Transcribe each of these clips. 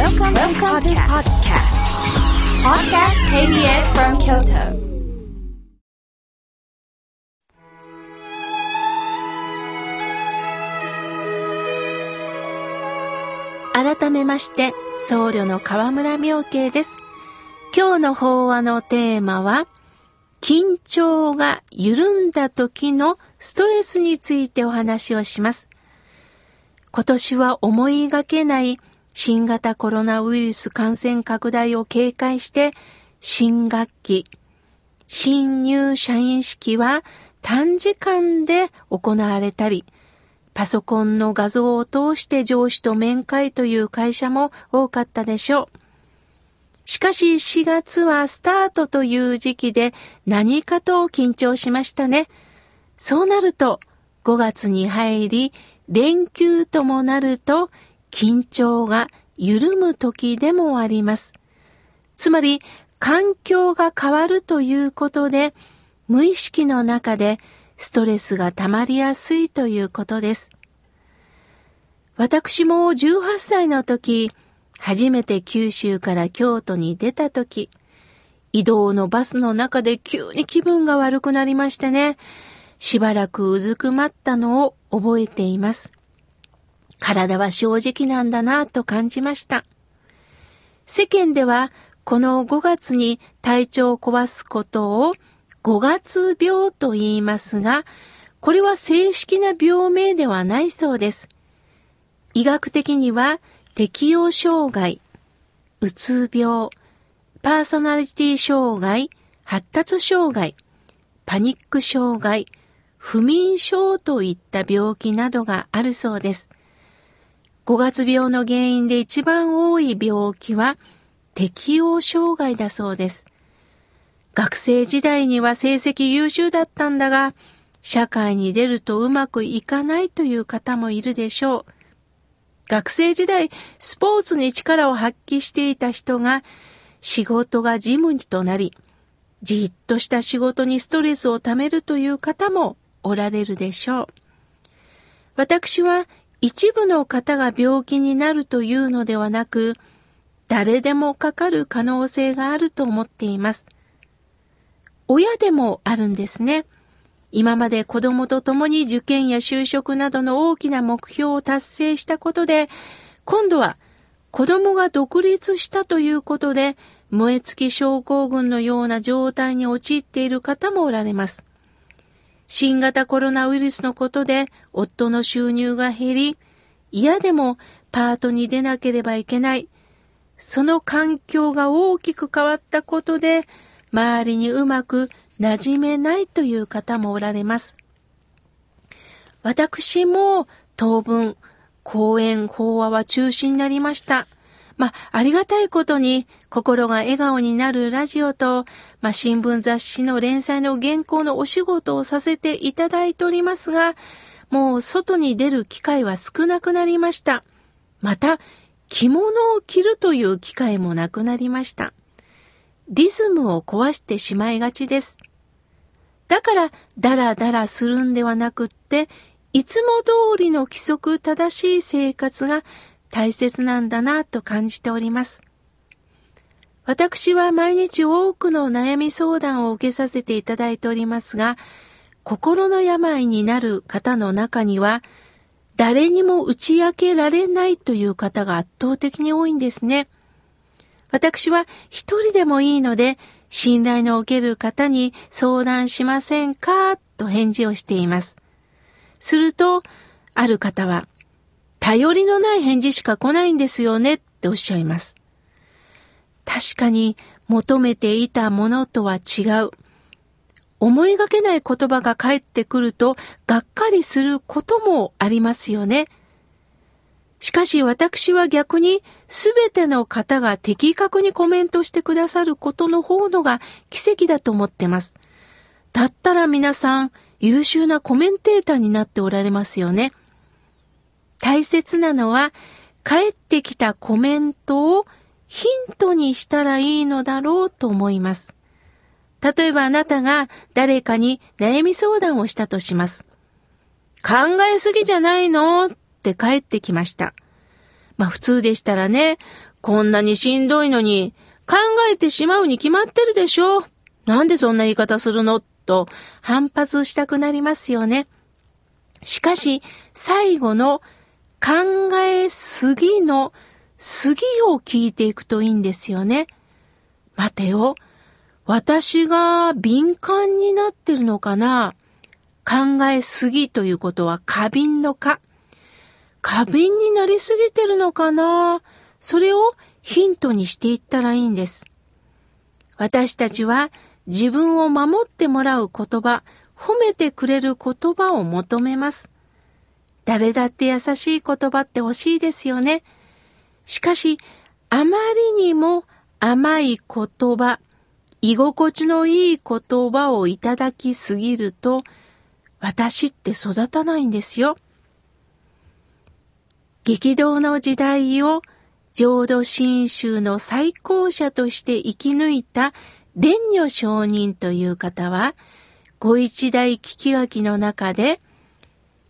Welcome, Welcome to podcast. Podcast KBS from Kyoto. 改めまして、僧侶の河村明慶です。今日の法話のテーマは、緊張が緩んだ時のストレスについてお話をします。今年は思いがけない新型コロナウイルス感染拡大を警戒して、新学期、新入社員式は短時間で行われたり、パソコンの画像を通して上司と面会という会社も多かったでしょう。しかし4月はスタートという時期で何かと緊張しましたね。そうなると5月に入り連休ともなると緊張が緩む時でもあります。つまり環境が変わるということで無意識の中でストレスが溜まりやすいということです。私も18歳の時、初めて九州から京都に出た時、移動のバスの中で急に気分が悪くなりましてね、しばらくうずくまったのを覚えています。体は正直なんだなと感じました。世間ではこの5月に体調を壊すことを5月病と言いますが、これは正式な病名ではないそうです。医学的には適応障害、うつ病、パーソナリティ障害、発達障害、パニック障害、不眠症といった病気などがあるそうです。5月病の原因で一番多い病気は適応障害だそうです。学生時代には成績優秀だったんだが、社会に出るとうまくいかないという方もいるでしょう。学生時代、スポーツに力を発揮していた人が、仕事が事務となり、じっとした仕事にストレスをためるという方もおられるでしょう。私は一部の方が病気になるというのではなく、誰でもかかる可能性があると思っています。親でもあるんですね。今まで子供と共に受験や就職などの大きな目標を達成したことで、今度は子供が独立したということで、燃え尽き症候群のような状態に陥っている方もおられます。新型コロナウイルスのことで夫の収入が減り、嫌でもパートに出なければいけない。その環境が大きく変わったことで、周りにうまく馴染めないという方もおられます。私も当分、講演、法話は中止になりました。まあ、ありがたいことに心が笑顔になるラジオと、まあ、新聞雑誌の連載の原稿のお仕事をさせていただいておりますが、もう外に出る機会は少なくなりました。また、着物を着るという機会もなくなりました。リズムを壊してしまいがちです。だから、ダラダラするんではなくって、いつも通りの規則正しい生活が大切なんだなと感じております。私は毎日多くの悩み相談を受けさせていただいておりますが、心の病になる方の中には、誰にも打ち明けられないという方が圧倒的に多いんですね。私は一人でもいいので、信頼のおける方に相談しませんかと返事をしています。すると、ある方は、頼りのない返事しか来ないんですよねっておっしゃいます。確かに求めていたものとは違う。思いがけない言葉が返ってくると、がっかりすることもありますよね。しかし私は逆にすべての方が的確にコメントしてくださることの方のが奇跡だと思ってます。だったら皆さん優秀なコメンテーターになっておられますよね。大切なのは返ってきたコメントをヒントにしたらいいのだろうと思います。例えばあなたが誰かに悩み相談をしたとします。考えすぎじゃないのって帰ってきました。まあ普通でしたらね、こんなにしんどいのに考えてしまうに決まってるでしょ。なんでそんな言い方するのと反発したくなりますよね。しかし、最後の考えすぎのすぎを聞いていくといいんですよね。待てよ。私が敏感になってるのかな考えすぎということは過敏のか。過敏になりすぎてるのかなそれをヒントにしていったらいいんです。私たちは自分を守ってもらう言葉、褒めてくれる言葉を求めます。誰だって優しい言葉って欲しいですよね。しかし、あまりにも甘い言葉、居心地のいい言葉をいただきすぎると、私って育たないんですよ。激動の時代を浄土真宗の最高者として生き抜いた蓮如上人という方は、ご一代聞き書きの中で、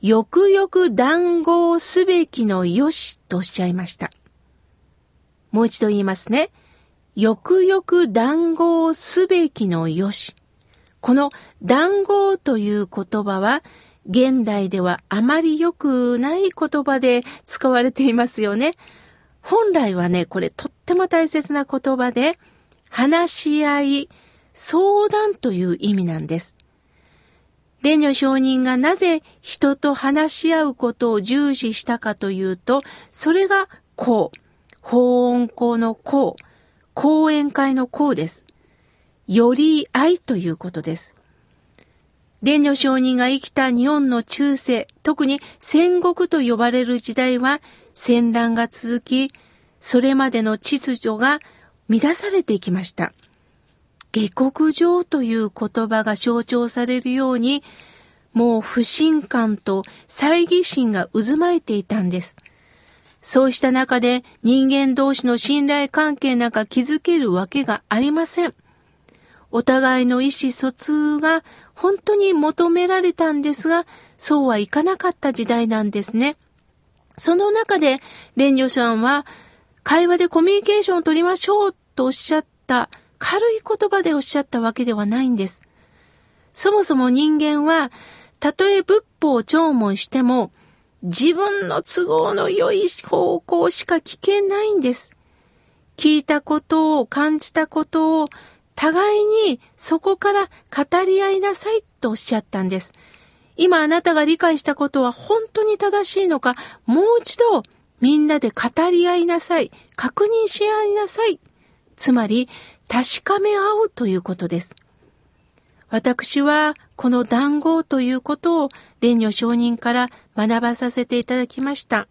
よくよく談合すべきのよしとおっしゃいました。もう一度言いますね。よくよく談合すべきのよし。この談合という言葉は、現代ではあまり良くない言葉で使われていますよね。本来はね、これとっても大切な言葉で、話し合い、相談という意味なんです。蓮如上人がなぜ人と話し合うことを重視したかというと、それがこう、法音校のこう、講演会のこうです。より愛ということです。蓮如上人が生きた日本の中世、特に戦国と呼ばれる時代は戦乱が続き、それまでの秩序が乱されていきました。下克上という言葉が象徴されるように、もう不信感と猜疑心が渦巻いていたんです。そうした中で人間同士の信頼関係なんか築けるわけがありません。お互いの意思疎通が本当に求められたんですが、そうはいかなかった時代なんですね。その中で、蓮女さんは、会話でコミュニケーションを取りましょうとおっしゃった軽い言葉でおっしゃったわけではないんです。そもそも人間は、たとえ仏法を聴聞しても、自分の都合の良い方向しか聞けないんです。聞いたことを感じたことを互いにそこから語り合いなさいとおっしゃったんです。今あなたが理解したことは本当に正しいのか、もう一度みんなで語り合いなさい。確認し合いなさい。つまり、確かめ合うということです。私はこの談合ということを蓮如上人から学ばさせていただきました。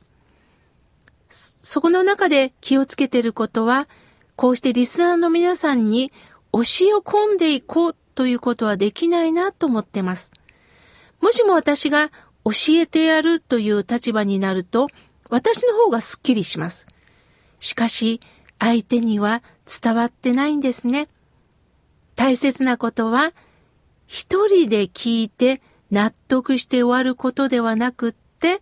そこの中で気をつけていることは、こうしてリスナーの皆さんに教え込んでいこうということはできないなと思ってます。もしも私が教えてやるという立場になると、私の方がスッキリします。しかし、相手には伝わってないんですね。大切なことは、一人で聞いて納得して終わることではなくって、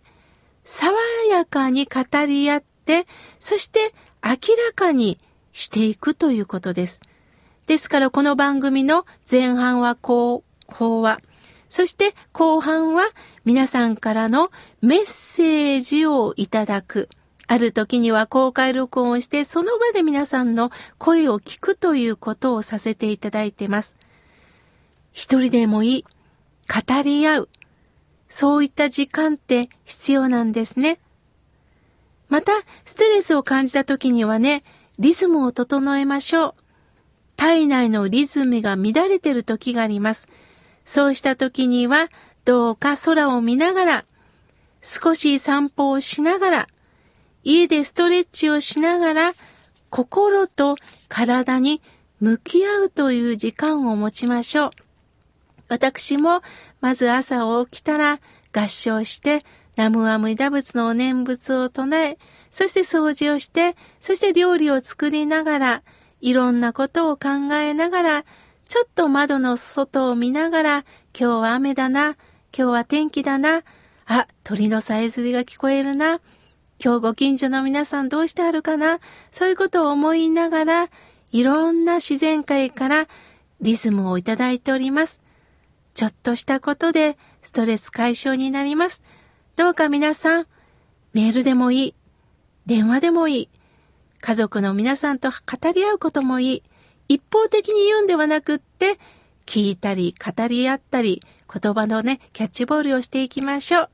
爽やかに語り合って、そして明らかにしていくということです。ですからこの番組の前半は後方は、そして後半は皆さんからのメッセージをいただく。ある時には公開録音をして、その場で皆さんの声を聞くということをさせていただいてます。一人でもいい。語り合う。そういった時間って必要なんですね。また、ストレスを感じた時にはね、リズムを整えましょう。体内のリズムが乱れている時があります。そうした時には、どうか空を見ながら、少し散歩をしながら、家でストレッチをしながら、心と体に向き合うという時間を持ちましょう。私も、まず朝起きたら合唱して、南無阿弥陀仏のお念仏を唱え、そして掃除をして、そして料理を作りながら、いろんなことを考えながら、ちょっと窓の外を見ながら、今日は雨だな、今日は天気だな、あ、鳥のさえずりが聞こえるな、今日ご近所の皆さんどうしてあるかな？そういうことを思いながら、いろんな自然界からリズムをいただいております。ちょっとしたことでストレス解消になります。どうか皆さん、メールでもいい、電話でもいい、家族の皆さんと語り合うこともいい、一方的に言うんではなくって、聞いたり語り合ったり、言葉のね、キャッチボールをしていきましょう。